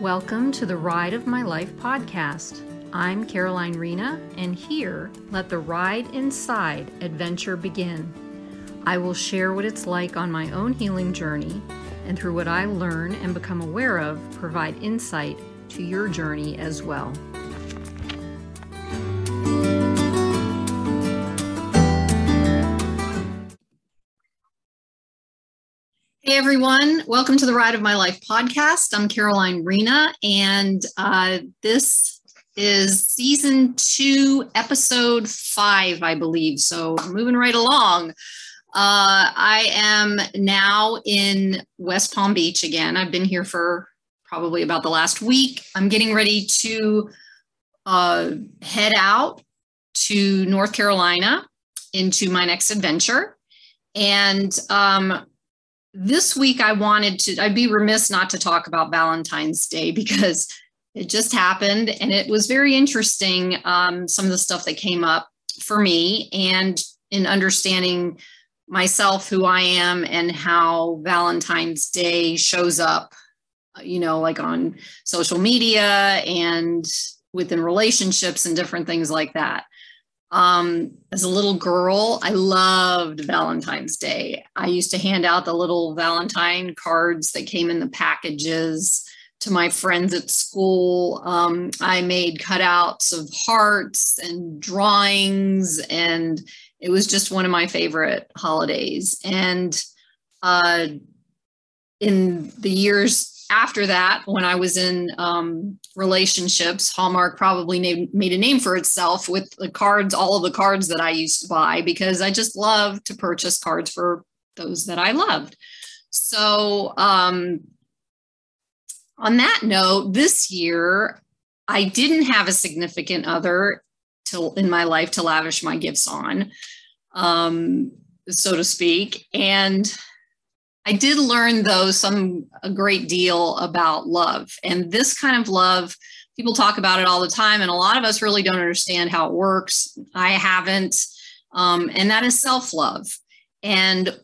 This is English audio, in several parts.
Welcome to the Ride of My Life podcast. I'm Caroline Rena, and here, let the ride inside adventure begin. I will share what it's like on my own healing journey, and through what I learn and become aware of, provide insight to your journey as well. Everyone, welcome to the Ride of My Life podcast. I'm Caroline Rena, and uh, this is season two, episode five, I believe. So moving right along. Uh, I am now in West Palm Beach again. I've been here for probably about the last week. I'm getting ready to uh, head out to North Carolina into my next adventure. And um, this week I wanted to, I'd be remiss not to talk about Valentine's Day because it just happened and it was very interesting. Um, some of the stuff that came up for me and in understanding myself, who I am, and how Valentine's Day shows up, you know, like on social media and within relationships and different things like that. Um, as a little girl, I loved Valentine's Day. I used to hand out the little Valentine cards that came in the packages to my friends at school. Um, I made cutouts of hearts and drawings, and it was just one of my favorite holidays. And uh, in the years after that, when I was in um, relationships, Hallmark probably made, made a name for itself with the cards, all of the cards that I used to buy, because I just love to purchase cards for those that I loved. So, um, on that note, this year, I didn't have a significant other to, in my life to lavish my gifts on, um, so to speak. And I did learn though some a great deal about love and this kind of love people talk about it all the time and a lot of us really don't understand how it works I haven't um, and that is self-love and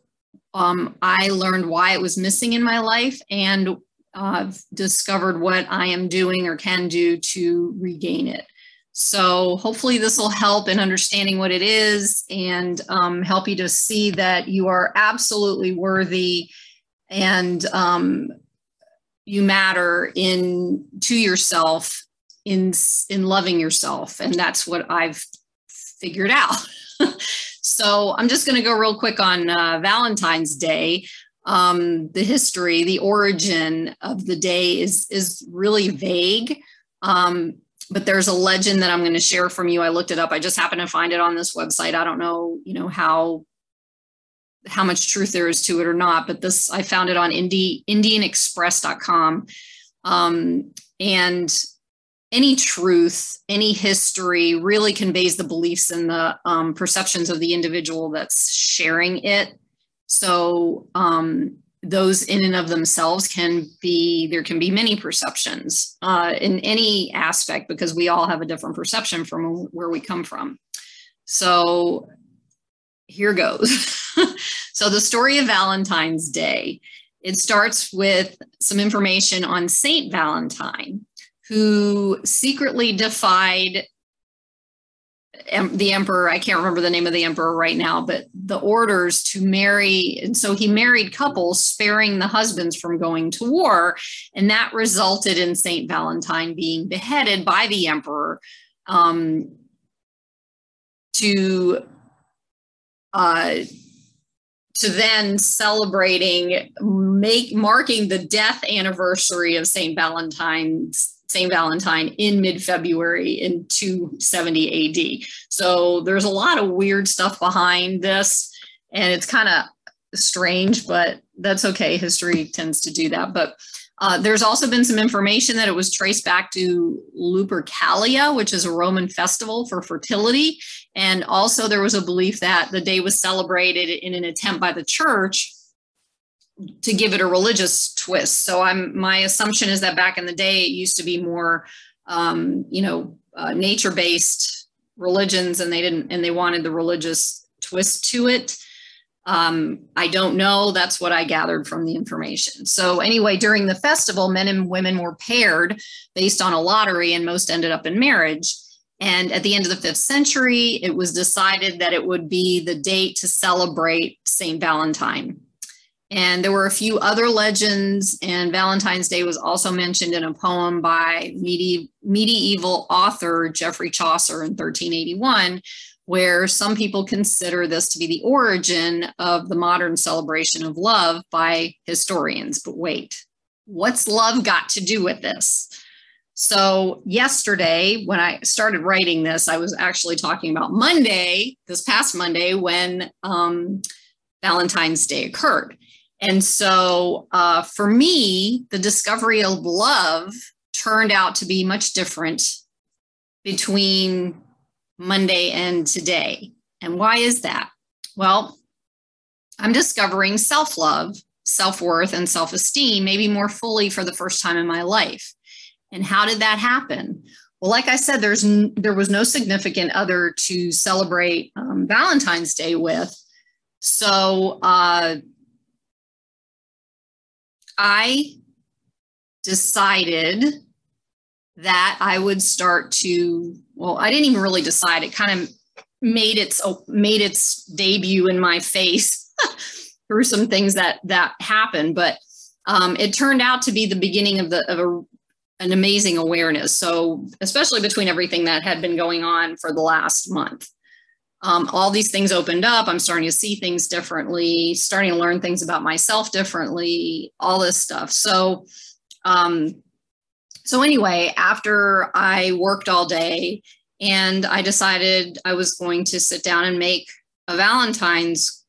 um, I learned why it was missing in my life and uh, discovered what I am doing or can do to regain it. So hopefully this will help in understanding what it is and um, help you to see that you are absolutely worthy and um, you matter in to yourself in in loving yourself, and that's what I've figured out. so I'm just going to go real quick on uh, Valentine's Day. Um, the history, the origin of the day is is really vague. Um, but there's a legend that I'm going to share from you. I looked it up. I just happened to find it on this website. I don't know, you know, how how much truth there is to it or not, but this I found it on Indi, IndianExpress.com. Um, and any truth, any history really conveys the beliefs and the um, perceptions of the individual that's sharing it. So um, those in and of themselves can be there can be many perceptions uh, in any aspect because we all have a different perception from where we come from. So here goes. So the story of valentine's day. It starts with some information on saint valentine who secretly defied the emperor i can't remember the name of the emperor right now but the orders to marry and so he married couples sparing the husbands from going to war and that resulted in saint valentine being beheaded by the emperor um, to uh, to then celebrating make marking the death anniversary of saint valentine's St. Valentine in mid February in 270 AD. So there's a lot of weird stuff behind this, and it's kind of strange, but that's okay. History tends to do that. But uh, there's also been some information that it was traced back to Lupercalia, which is a Roman festival for fertility. And also, there was a belief that the day was celebrated in an attempt by the church to give it a religious twist. So I'm my assumption is that back in the day it used to be more, um, you know, uh, nature based religions, and they didn't and they wanted the religious twist to it. Um, I don't know. That's what I gathered from the information. So, anyway, during the festival, men and women were paired based on a lottery, and most ended up in marriage. And at the end of the fifth century, it was decided that it would be the date to celebrate St. Valentine. And there were a few other legends, and Valentine's Day was also mentioned in a poem by medi- medieval author Geoffrey Chaucer in 1381, where some people consider this to be the origin of the modern celebration of love by historians. But wait, what's love got to do with this? So, yesterday, when I started writing this, I was actually talking about Monday, this past Monday, when um, Valentine's Day occurred. And so, uh, for me, the discovery of love turned out to be much different between Monday and today. And why is that? Well, I'm discovering self love, self worth, and self esteem maybe more fully for the first time in my life. And how did that happen? Well, like I said, there's n- there was no significant other to celebrate um, Valentine's Day with. So uh, I decided that I would start to well, I didn't even really decide. It kind of made its made its debut in my face through some things that that happened, but um, it turned out to be the beginning of the of a, an amazing awareness. So, especially between everything that had been going on for the last month. Um, all these things opened up. I'm starting to see things differently, starting to learn things about myself differently, all this stuff. So, um, so anyway, after I worked all day and I decided I was going to sit down and make a Valentine's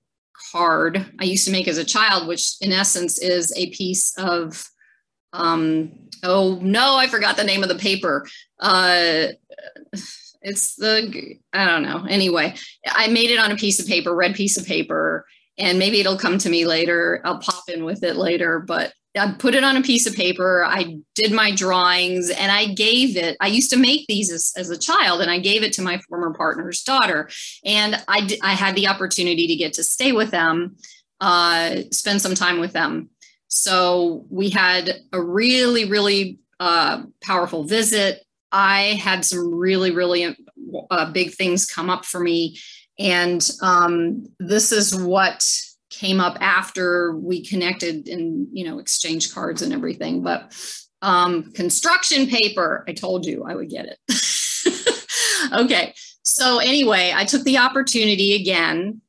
card I used to make as a child, which in essence is a piece of, um, oh no, I forgot the name of the paper. Uh, it's the, I don't know. Anyway, I made it on a piece of paper, red piece of paper, and maybe it'll come to me later. I'll pop in with it later, but I put it on a piece of paper. I did my drawings and I gave it. I used to make these as, as a child and I gave it to my former partner's daughter. And I, I had the opportunity to get to stay with them, uh, spend some time with them. So we had a really, really uh, powerful visit. I had some really, really uh, big things come up for me. And um, this is what came up after we connected and you know exchange cards and everything. But um, construction paper i told you i would get it. Okay. So anyway i took the opportunity again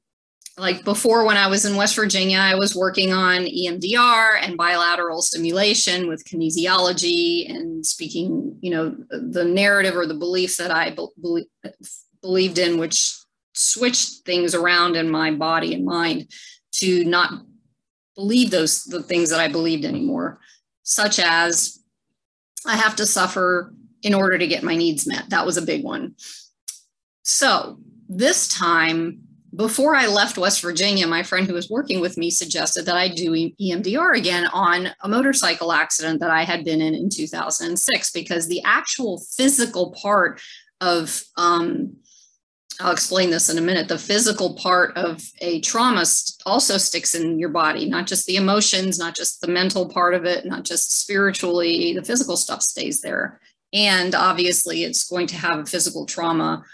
like before when i was in west virginia i was working on emdr and bilateral stimulation with kinesiology and speaking you know the narrative or the beliefs that i be- believed in which switched things around in my body and mind to not believe those the things that I believed anymore, such as I have to suffer in order to get my needs met. That was a big one. So this time, before I left West Virginia, my friend who was working with me suggested that I do EMDR again on a motorcycle accident that I had been in in 2006 because the actual physical part of um, I'll explain this in a minute. The physical part of a trauma also sticks in your body, not just the emotions, not just the mental part of it, not just spiritually. The physical stuff stays there. And obviously, it's going to have a physical trauma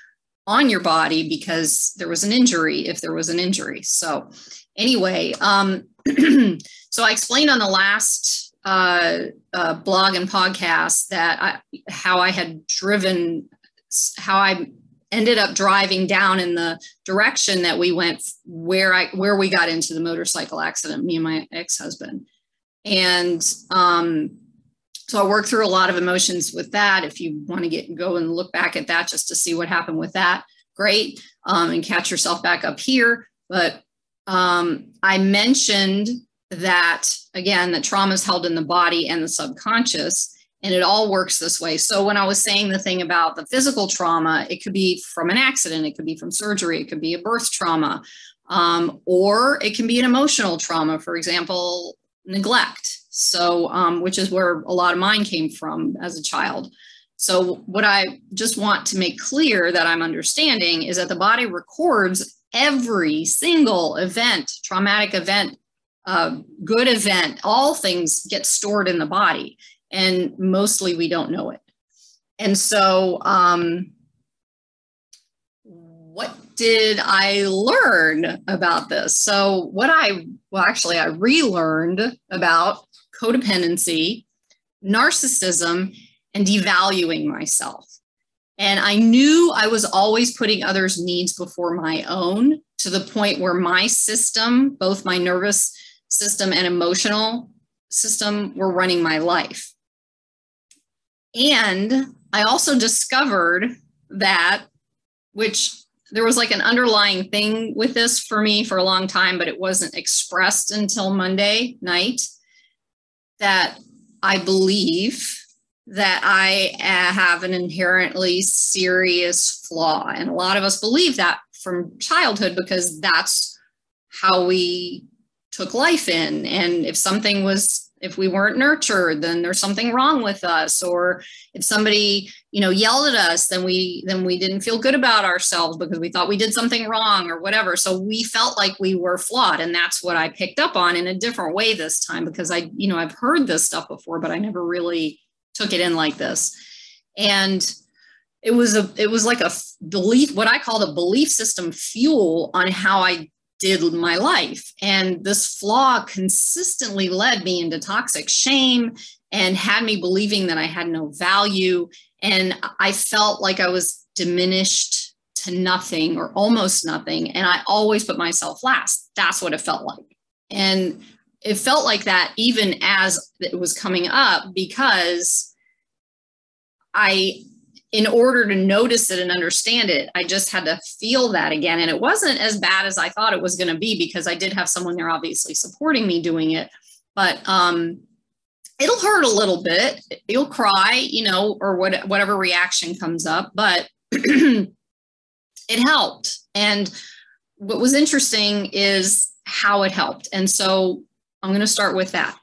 on your body because there was an injury, if there was an injury. So, anyway, um, so I explained on the last uh, uh, blog and podcast that I, how I had driven, how I ended up driving down in the direction that we went where I where we got into the motorcycle accident, me and my ex-husband. And um, so I worked through a lot of emotions with that. If you want to get go and look back at that just to see what happened with that, great. Um, and catch yourself back up here. But um, I mentioned that again, that trauma is held in the body and the subconscious and it all works this way. So when I was saying the thing about the physical trauma, it could be from an accident, it could be from surgery, it could be a birth trauma, um, or it can be an emotional trauma, for example, neglect. So, um, which is where a lot of mine came from as a child. So, what I just want to make clear that I'm understanding is that the body records every single event, traumatic event, uh, good event, all things get stored in the body. And mostly we don't know it. And so, um, what did I learn about this? So, what I, well, actually, I relearned about codependency, narcissism, and devaluing myself. And I knew I was always putting others' needs before my own to the point where my system, both my nervous system and emotional system, were running my life. And I also discovered that, which there was like an underlying thing with this for me for a long time, but it wasn't expressed until Monday night, that I believe that I uh, have an inherently serious flaw. And a lot of us believe that from childhood because that's how we took life in. And if something was if we weren't nurtured then there's something wrong with us. Or if somebody you know yelled at us then we then we didn't feel good about ourselves because we thought we did something wrong or whatever. So we felt like we were flawed and that's what i picked up on in a different way this time because i you know i've heard this stuff before but i never really took it in like this. And it was a it was like a belief what i called a belief system fuel on how i did my life. And this flaw consistently led me into toxic shame and had me believing that I had no value. And I felt like I was diminished to nothing or almost nothing. And I always put myself last. That's what it felt like. And it felt like that even as it was coming up because I in order to notice it and understand it, I just had to feel that again. And it wasn't as bad as I thought it was going to be because I did have someone there obviously supporting me doing it. But um, it'll hurt a little bit. You'll cry, you know, or what, whatever reaction comes up, but it helped. And what was interesting is how it helped. And so I'm going to start with that.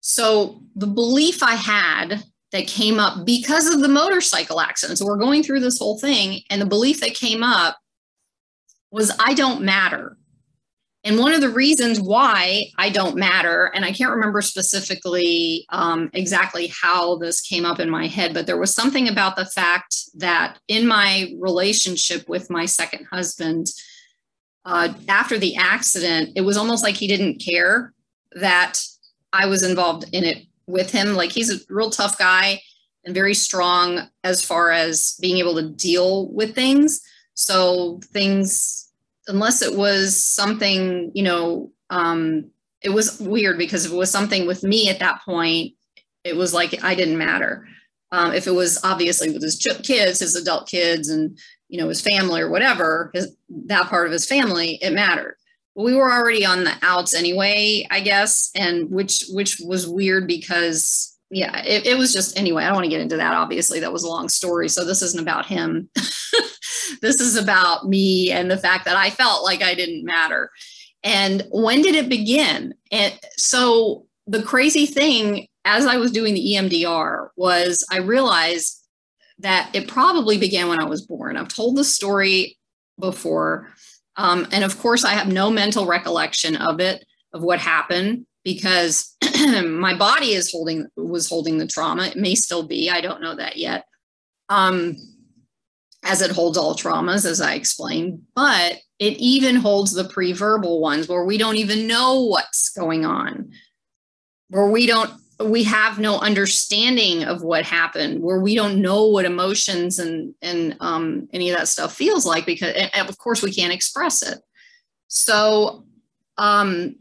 So the belief I had that came up because of the motorcycle accident. So we're going through this whole thing, and the belief that came up was I don't matter. And one of the reasons why I don't matter, and I can't remember specifically um, exactly how this came up in my head, but there was something about the fact that in my relationship with my second husband, uh, after the accident, it was almost like he didn't care that I was involved in it with him. Like he's a real tough guy and very strong as far as being able to deal with things. So things, unless it was something, you know, um, it was weird because if it was something with me at that point, it was like I didn't matter. Um, if it was obviously with his kids, his adult kids, and you know his family or whatever, his, that part of his family, it mattered we were already on the outs anyway, I guess, and which which was weird because yeah, it, it was just anyway. I don't want to get into that. Obviously, that was a long story. So this isn't about him. this is about me and the fact that I felt like I didn't matter. And when did it begin? And so the crazy thing as I was doing the EMDR was I realized that it probably began when I was born. I've told the story before um, and of course, I have no mental recollection of it, of what happened, because my body is holding was holding the trauma. It may still be. I don't know that yet. Um, as it holds all traumas, as I explained, but it even holds the pre-verbal ones where we don't even know what's going on, where we don't we have no understanding of what happened where we don't know what emotions and and um, any of that stuff feels like because of course we can't express it. So um,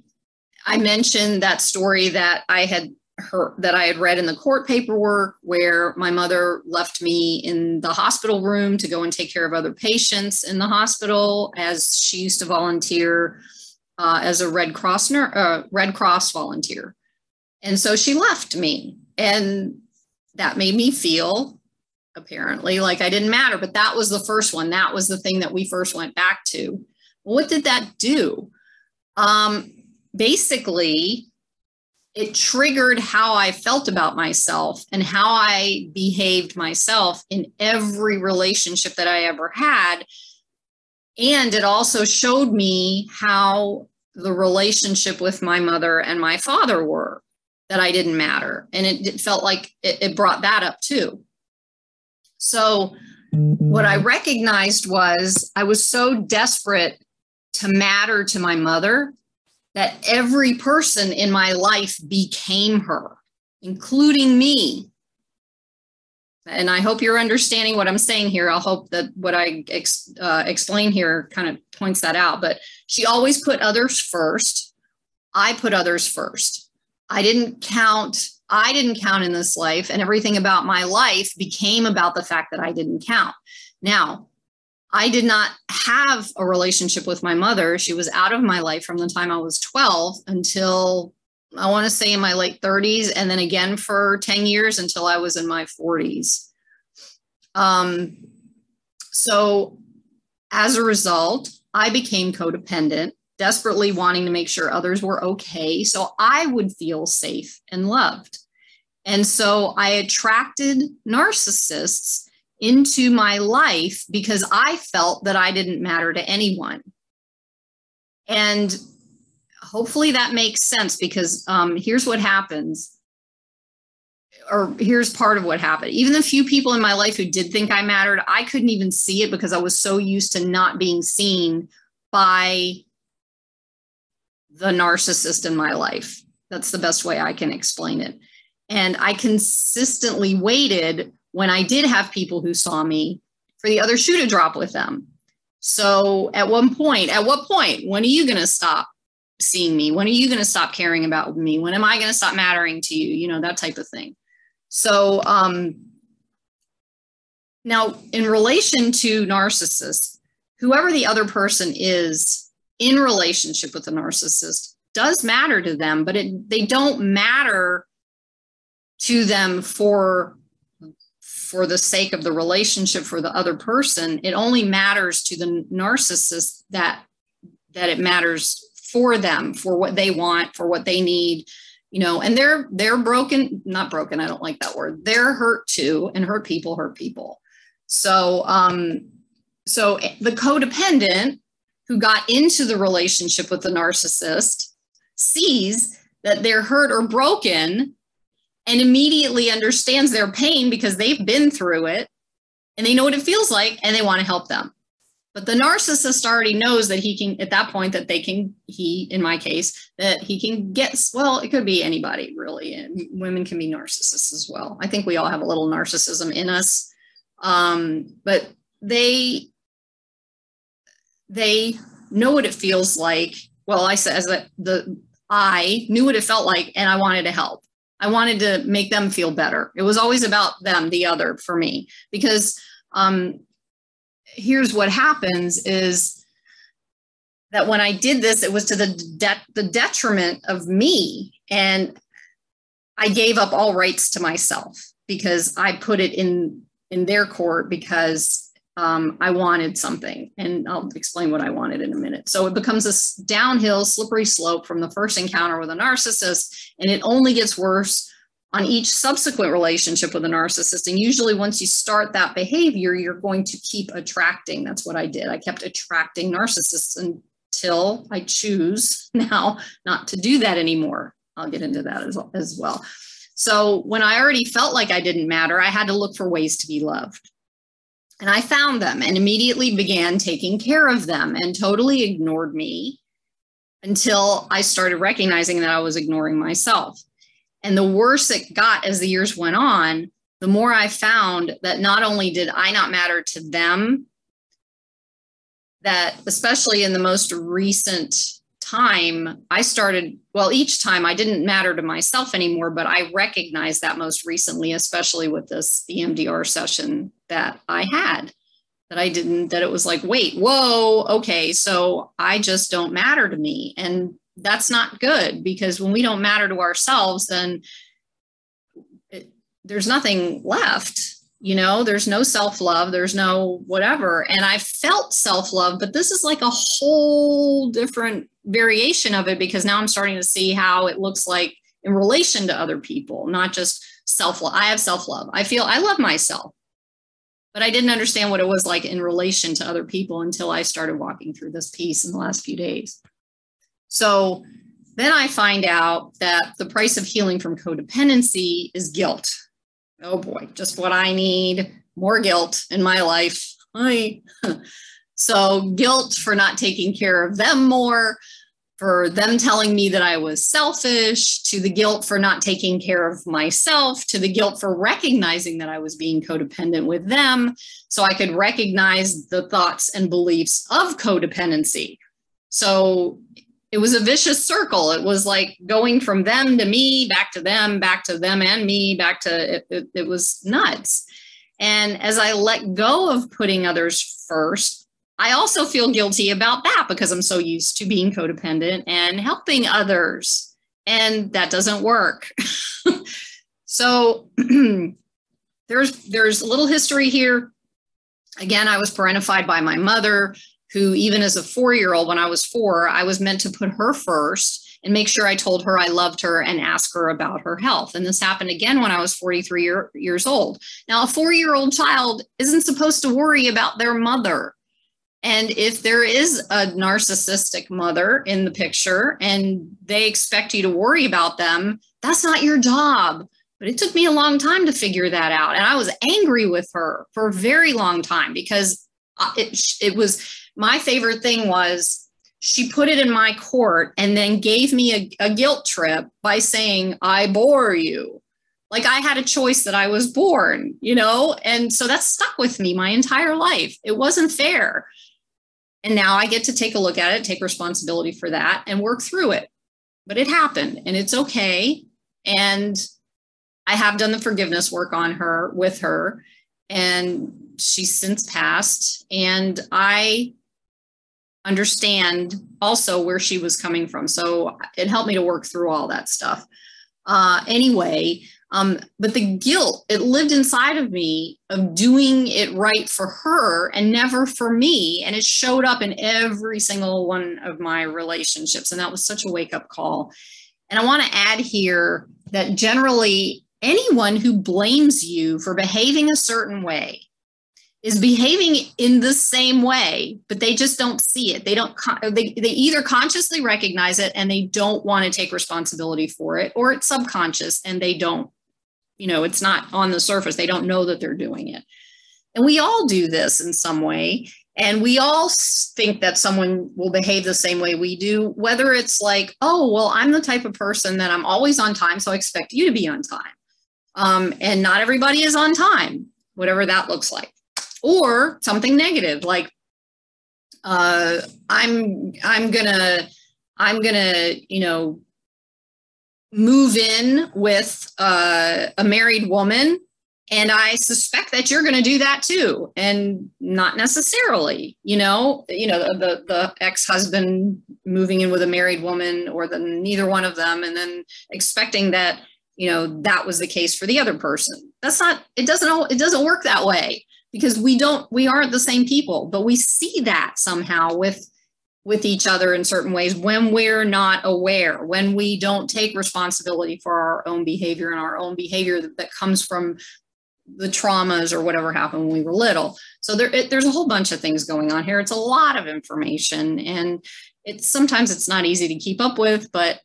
i mentioned that story that i had heard that i had read in the court paperwork where my mother left me in the hospital room to go and take care of other patients in the hospital as she used to volunteer uh, as a red cross uh, red cross volunteer and so she left me. And that made me feel apparently like I didn't matter. But that was the first one. That was the thing that we first went back to. What did that do? Um, basically, it triggered how I felt about myself and how I behaved myself in every relationship that I ever had And it also showed me how the relationship with my mother and my father were that I didn't matter. And it, it felt like it, it brought that up too. So, what I recognized was I was so desperate to matter to my mother that every person in my life became her, including me. And I hope you're understanding what I'm saying here. I'll hope that what I ex, uh, explain here kind of points that out. But she always put others first. I put others first. I didn't count. I didn't count in this life, and everything about my life became about the fact that I didn't count. Now, I did not have a relationship with my mother. She was out of my life from the time I was 12 until I want to say in my late 30s, and then again for 10 years until I was in my 40s. Um, so, as a result, I became codependent, desperately wanting to make sure others were okay so I would feel safe and loved. And so I attracted narcissists into my life because I felt that I didn't matter to anyone. And hopefully that makes sense because um, here's what happens, or here's part of what happened. Even the few people in my life who did think I mattered, I couldn't even see it because I was so used to not being seen by the narcissist in my life. That's the best way I can explain it. And I consistently waited when I did have people who saw me for the other shoe to drop with them. So at one point, at what point, when are you going to stop seeing me? When are you going to stop caring about me? When am I going to stop mattering to you? You know, that type of thing. So, um, now in relation to narcissists, whoever the other person is in relationship with the narcissist does matter to them, but it, they don't matter to them for for the sake of the relationship for the other person. It only matters to the narcissist that that it matters for them for what they want for what they need you know and they're they're broken not broken i don't like that word. They're hurt too and hurt people hurt people. So um so the codependent who got into the relationship with the narcissist sees that they're hurt or broken and immediately understands their pain because they've been through it and they know what it feels like and they want to help them. But the narcissist already knows that he can, at that point, that they can, he, in my case, that he can get, well, it could be anybody really. And women can be narcissists as well. I think we all have a little narcissism in us. Um, but they, they know what it feels like. Well, I said, as a, the, I knew what it felt like and I wanted to help. I wanted to make them feel better. It was always about them, the other for me, because um, here's what happens is that when I did this, it was to the de- the detriment of me, and I gave up all rights to myself because I put it in in their court because um, I wanted something, and I'll explain what I wanted in a minute. So it becomes this downhill, slippery slope from the first encounter with a narcissist, and it only gets worse on each subsequent relationship with a narcissist. And usually, once you start that behavior, you're going to keep attracting. That's what I did. I kept attracting narcissists until I choose now not to do that anymore. I'll get into that as, as well. So, when I already felt like I didn't matter, I had to look for ways to be loved. And I found them and immediately began taking care of them and totally ignored me until I started recognizing that I was ignoring myself. And the worse it got as the years went on, the more I found that not only did I not matter to them, that especially in the most recent time, I started, well, each time I didn't matter to myself anymore, but I recognized that most recently, especially with this EMDR session that I had. That I didn't, that it was like, wait, whoa, okay, so I just don't matter to me. And that's not good because when we don't matter to ourselves, then it, there's nothing left you know there's no self-love there's no whatever and i felt self-love but this is like a whole different variation of it because now i'm starting to see how it looks like in relation to other people not just self-love i have self-love i feel i love myself but I didn't understand what it was like in relation to other people until I started walking through this piece in the last few days. So then I find out that the price of healing from codependency is guilt. Oh boy, just what I need more guilt in my life. I, so, guilt for not taking care of them more, for them telling me that I was selfish, to the guilt for not taking care of myself, to the guilt for recognizing that I was being codependent with them. So I could recognize the thoughts and beliefs of codependency. So it was a vicious circle. It was like going from them to me, back to them, back to them and me, back to it, it, it was nuts. And as I let go of putting others first, I also feel guilty about that because I'm so used to being codependent and helping others. And that doesn't work. so there's there's a little history here. Again, I was parentified by my mother, who even as a four-year-old, when I was four, I was meant to put her first and make sure I told her I loved her and ask her about her health. And this happened again when I was 43 year, years old. Now, a four year old child isn't supposed to worry about their mother. And if there is a narcissistic mother in the picture and they expect you to worry about them, that's not your job. But it took me a long time to figure that out. And I was angry with her for a very long time because uh, it, it was my favorite thing was she put it in my court and then gave me a, a guilt trip by saying, I bore you. Like I had a choice that I was born, you know? And so that stuck with me my entire life. It wasn't fair. And now I get to take a look at it, take responsibility for that, and work through it. But it happened and it's okay. And I have done the forgiveness work on her with her, and she's since passed. And I understand also where she was coming from. So it helped me to work through all that stuff. Uh, anyway, um, but the guilt, it lived inside of me of doing it right for her and never for me. And it showed up in every single one of my relationships. And that was such a wake up call. And I want to add here that generally, anyone who blames you for behaving a certain way is behaving in the same way but they just don't see it they don't they, they either consciously recognize it and they don't want to take responsibility for it or it's subconscious and they don't you know it's not on the surface. They don't know that they're doing it. And we all do this in some way. And we all think that someone will behave the same way we do whether it's like oh well i'm the type of person that i'm always on time so i expect you to be on time. Um, and not everybody is on time whatever that looks like. Or something negative like uh, i'm i'm gonna i'm gonna you know move in with uh, a married woman and i suspect that you're going to do that too and not necessarily you know? You know the the ex-husband moving in with a married woman or the neither one of them and then expecting that you know that was the case for the other person. That's not it doesn't it doesn't work that way because we don't we aren't the same people but we see that somehow with with each other in certain ways when we're not aware, when we don't take responsibility for our own behavior and our own behavior that, that comes from the traumas or whatever happened when we were little. So there, it, there's a whole bunch of things going on here. It's a lot of information, and it's sometimes it's not easy to keep up with, but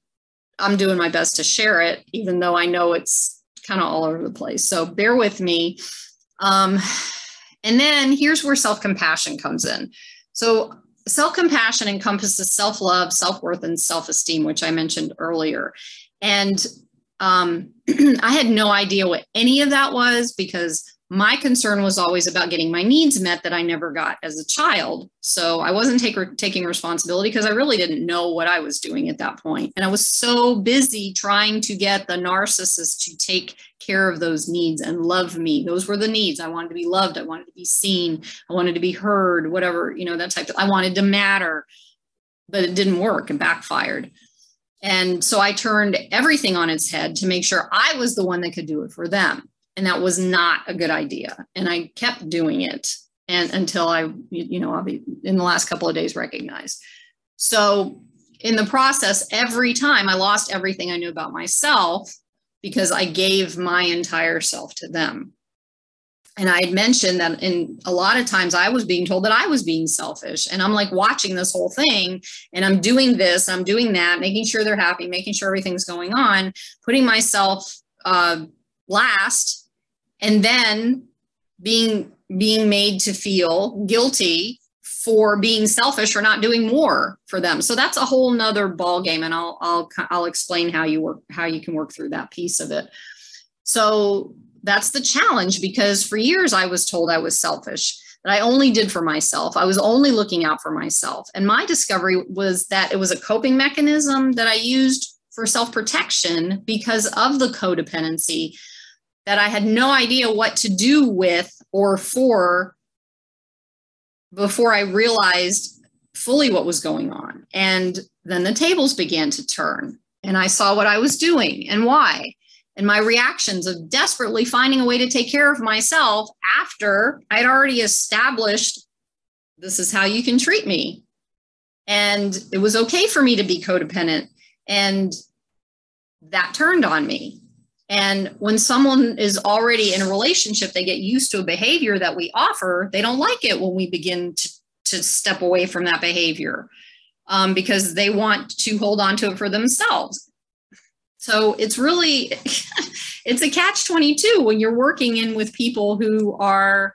I'm doing my best to share it, even though I know it's kind of all over the place. So bear with me. Um, and then here's where self compassion comes in. So self compassion encompasses self love, self worth, and self esteem, which I mentioned earlier. And um, I had no idea what any of that was because my concern was always about getting my needs met that I never got as a child. So I wasn't take, taking responsibility because I really didn't know what I was doing at that point. And I was so busy trying to get the narcissist to take care of those needs and love me. Those were the needs. I wanted to be loved. I wanted to be seen. I wanted to be heard, whatever, you know, that type of, I wanted to matter, but it didn't work and backfired. And so I turned everything on its head to make sure I was the one that could do it for them and that was not a good idea and i kept doing it and until i you know i'll be in the last couple of days recognized so in the process every time i lost everything i knew about myself because i gave my entire self to them and I had mentioned that in a lot of times I was being told that I was being selfish. And I'm like watching this whole thing and I'm doing this, I'm doing that, making sure they're happy, making sure everything's going on, putting myself uh, last, and then being being made to feel guilty for being selfish or not doing more for them. So that's a whole nother ball game. And I'll I'll I'll explain how you work how you can work through that piece of it. So that's the challenge because for years I was told I was selfish, that I only did for myself. I was only looking out for myself. And my discovery was that it was a coping mechanism that I used for self protection because of the codependency that I had no idea what to do with or for before I realized fully what was going on. And then the tables began to turn and I saw what I was doing and why and my reactions of desperately finding a way to take care of myself after I'd already established this is how you can treat me. And it was okay for me to be codependent. And that turned on me. And when someone is already in a relationship, they get used to a behavior that we offer. They don't like it when we begin to, to step away from that behavior um, because they want to hold on to it for themselves. So it's really it's a catch 22 when you're working in with people who are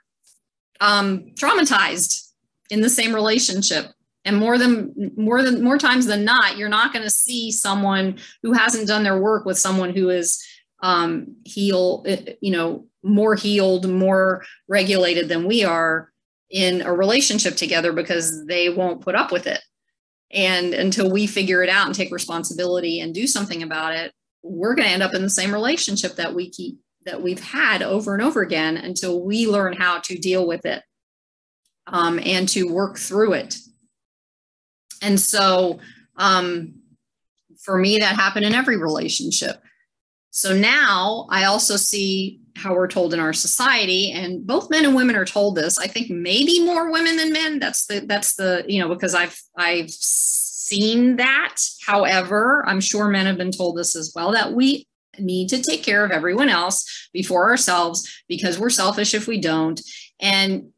um, traumatized in the same relationship and more than more than more times than not you're not going to see someone who hasn't done their work with someone who is um, heal you know more healed more regulated than we are in a relationship together because they won't put up with it and until we figure it out and take responsibility and do something about it, we're going to end up in the same relationship that we keep that we've had over and over again until we learn how to deal with it um, and to work through it. And so um, for me, that happened in every relationship. So now I also see how we're told in our society, and both men and women are told this. I think maybe more women than men. That's the that's the you know because I've I've seen that. However, I'm sure men have been told this as well that we need to take care of everyone else before ourselves because we're selfish if we don't, and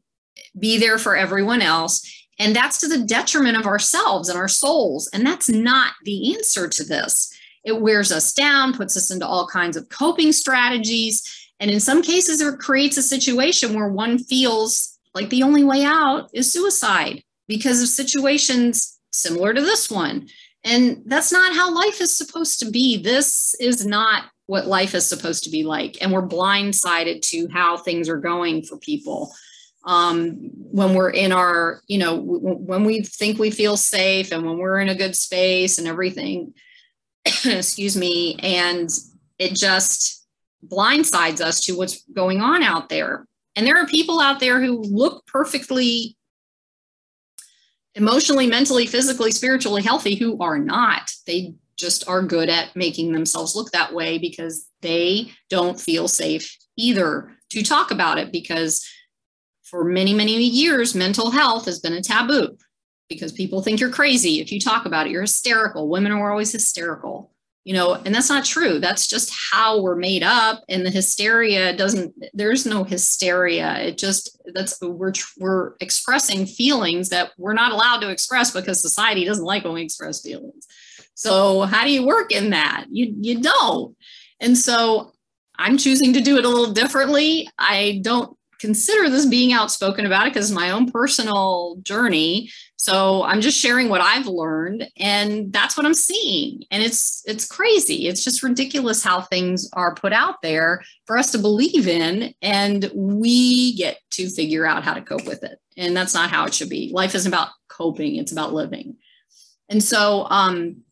be there for everyone else. And that's to the detriment of ourselves and our souls. And that's not the answer to this. It wears us down, puts us into all kinds of coping strategies. And in some cases, it creates a situation where one feels like the only way out is suicide because of situations similar to this one. And that's not how life is supposed to be. This is not what life is supposed to be like. And we're blindsided to how things are going for people. Um, when we're in our, you know, w- when we think we feel safe and when we're in a good space and everything, excuse me, and it just blindsides us to what's going on out there. And there are people out there who look perfectly emotionally, mentally, physically, spiritually healthy who are not. They just are good at making themselves look that way because they don't feel safe either to talk about it because for many, many years, mental health has been a taboo because people think you're crazy. If you talk about it. You're hysterical. Women are always hysterical you know and that's not true. That's just how we're made up. And the hysteria doesn't there's no hysteria. It just that's we're we're expressing feelings that we're not allowed to express because society doesn't like when we express feelings. So how do you work in that? You you don't. And so i'm choosing to do it a little differently. I don't consider this being outspoken about it because my own personal journey. So i'm just sharing what i've learned and that's what i'm seeing. And it's it's crazy. It's just ridiculous how things are put out there for us to believe in and we get to figure out how to cope with it. And that's not how it should be. Life isn't about coping it's about living. And so um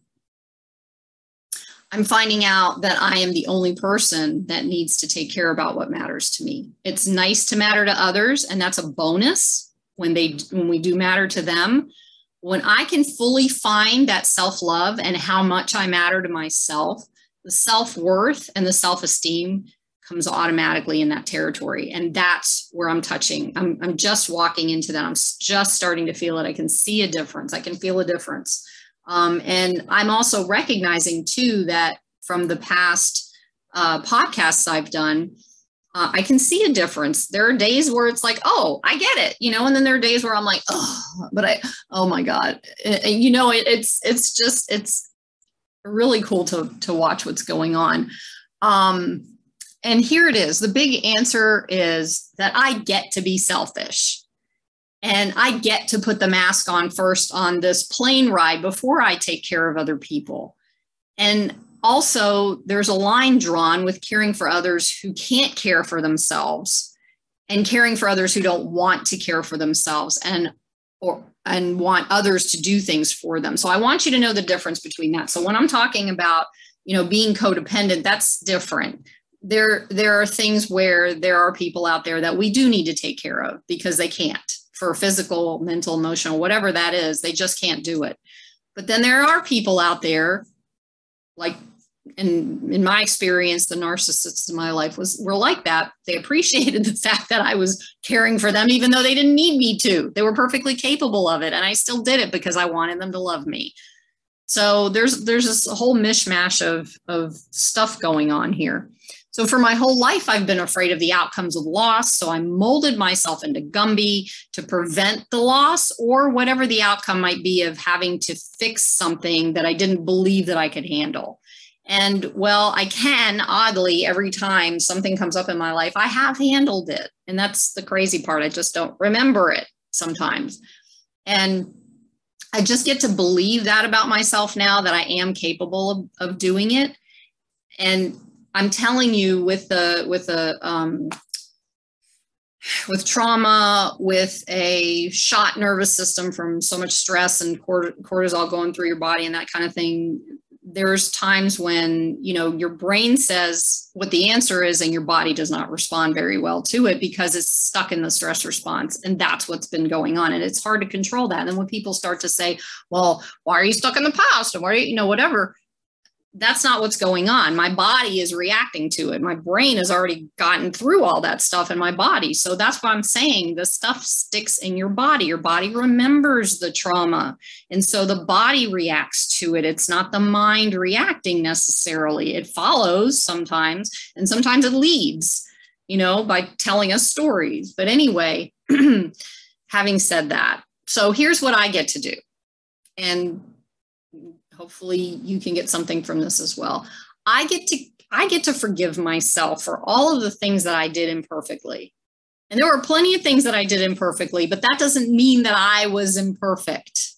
I'm finding out that I am the only person that needs to take care about what matters to me. It's nice to matter to others, and that's a bonus when they when we do matter to them. When I can fully find that self-love and how much I matter to myself, the self-worth and the self-esteem comes automatically in that territory. And that's where I'm touching. I'm, I'm just walking into that. I'm just starting to feel it. I can see a difference. I can feel a difference um, and I'm also recognizing too that from the past uh, podcasts I've done, uh, I can see a difference. There are days where it's like, oh, I get it, you know, and then there are days where I'm like, oh, but I, oh my God, and, you know, it, it's it's just it's really cool to to watch what's going on. Um, and here it is. The big answer is that I get to be selfish. And I get to put the mask on first on this plane ride before I take care of other people. And also, there's a line drawn with caring for others who can't care for themselves and caring for others who don't want to care for themselves and or and want others to do things for them. So I want you to know the difference between that. So when I'm talking about, you know, being codependent, that's different. There there are things where there are people out there that we do need to take care of because they can't for physical, mental, emotional, whatever that is, they just can't do it. But then there are people out there, like in in my experience, the narcissists in my life was were like that. They appreciated the fact that I was caring for them, even though they didn't need me to. They were perfectly capable of it, and I still did it because I wanted them to love me. So there's there's this whole mishmash of of stuff going on here. So for my whole life, I've been afraid of the outcomes of loss. So I molded myself into Gumby to prevent the loss or whatever the outcome might be of having to fix something that I didn't believe that I could handle. And well, I can oddly every time something comes up in my life, I have handled it. And that's the crazy part. I just don't remember it sometimes. And I just get to believe that about myself now that I am capable of, of doing it. And I'm telling you, with the with a um, with trauma, with a shot nervous system from so much stress and cortisol going through your body and that kind of thing, there's times when you know your brain says what the answer is and your body does not respond very well to it because it's stuck in the stress response and that's what's been going on and it's hard to control that. And when people start to say well why are you stuck in the past? And why are you, you know whatever that's not what's going on. My body is reacting to it. My brain has already gotten through all that stuff in my body. So that's why I'm saying the stuff sticks in your body. Your body remembers the trauma. And so the body reacts to it. It's not the mind reacting necessarily. It follows sometimes, and sometimes it leads, you know, by telling us stories. But anyway, having said that, so here's what I get to do. And hopefully you can get something from this as well. I get to i get to forgive myself for all of the things that i did imperfectly. And there were plenty of things that i did imperfectly but that doesn't mean that i was imperfect.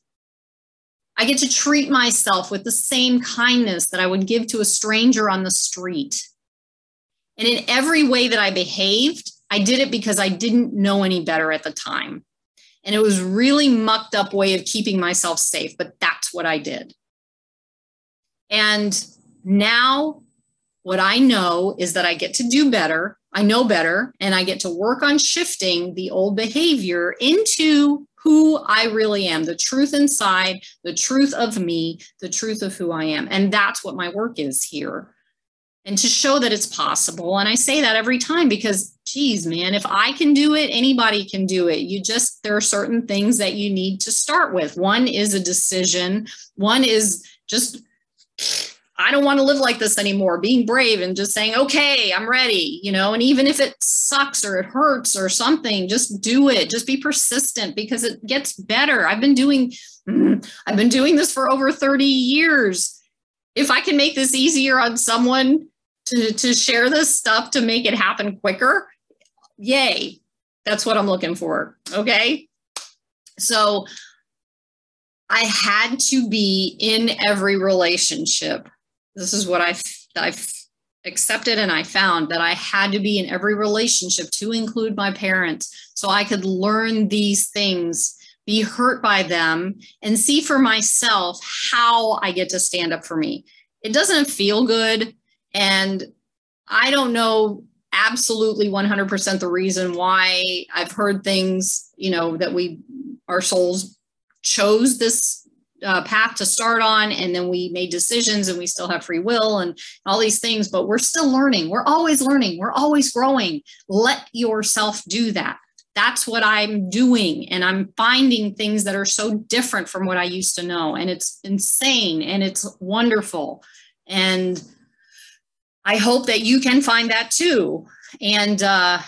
I get to treat myself with the same kindness that i would give to a stranger on the street. And in every way that i behaved i did it because i didn't know any better at the time. And it was really mucked up way of keeping myself safe but that's what i did and now what I know is that I get to do better. I know better, and I get to work on shifting the old behavior into who I really am, the truth inside, the truth of me, the truth of who I am. And that's what my work is here. And to show that it's possible. And I say that every time because, geez, man, if I can do it, anybody can do it. You just, there are certain things that you need to start with. One is a decision, one is just I don't want to live like this anymore. Being brave and just saying, okay, I'm ready, you know, and even if it sucks or it hurts or something, just do it. Just be persistent because it gets better. I've been doing, I've been doing this for over 30 years. If I can make this easier on someone to, to share this stuff to make it happen quicker, yay. That's what I'm looking for. Okay. So I had to be in every relationship. This is what I've, I've accepted and I found that I had to be in every relationship to include my parents so I could learn these things, be hurt by them, and see for myself how I get to stand up for me. It doesn't feel good. And I don't know absolutely 100% the reason why I've heard things, you know, that we, our souls chose this uh, path to start on and then we made decisions and we still have free will and all these things but we're still learning. We're always learning. We're always growing. Let yourself do that. That's what i'm doing and i'm finding things that are so different from what i used to know and it's insane and it's wonderful. And i hope that you can find that too. And uh,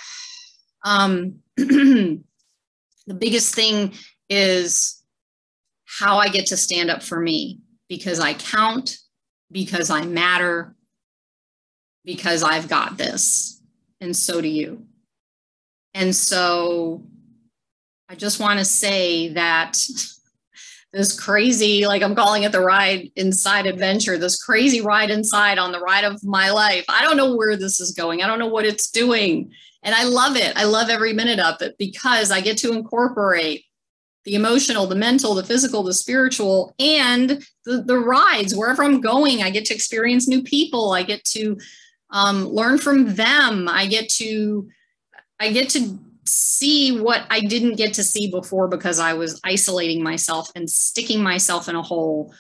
um, the biggest thing is how I get to stand up for me because I count, because I matter, because I've got this. And so do you. And so I just want to say that this crazy, like I'm calling it the ride inside adventure, this crazy ride inside on the ride of my life. I don't know where this is going. I don't know what it's doing. And I love it. I love every minute of it because I get to incorporate the emotional, the mental, the physical, the spiritual, and the, the rides. Wherever I'm going, I get to experience new people. I get to um, learn from them. I get to I get to see what I didn't get to see before because I was isolating myself and sticking myself in a hole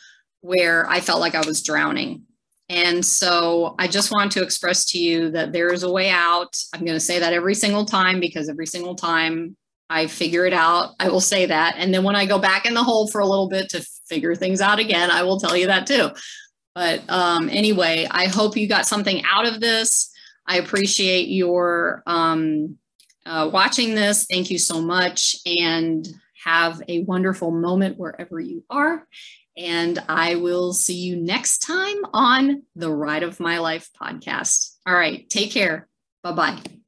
where I felt like I was drowning. And so I just want to express to you that there is a way out. I'm going to say that every single time because every single time I figure it out, I will say that. And then when I go back in the hole for a little bit to figure things out again, I will tell you that too. But um, anyway, I hope you got something out of this. I appreciate your um, uh, watching this. Thank you so much and have a wonderful moment wherever you are. And I will see you next time on the Ride of My Life podcast. All right, take care. Bye bye.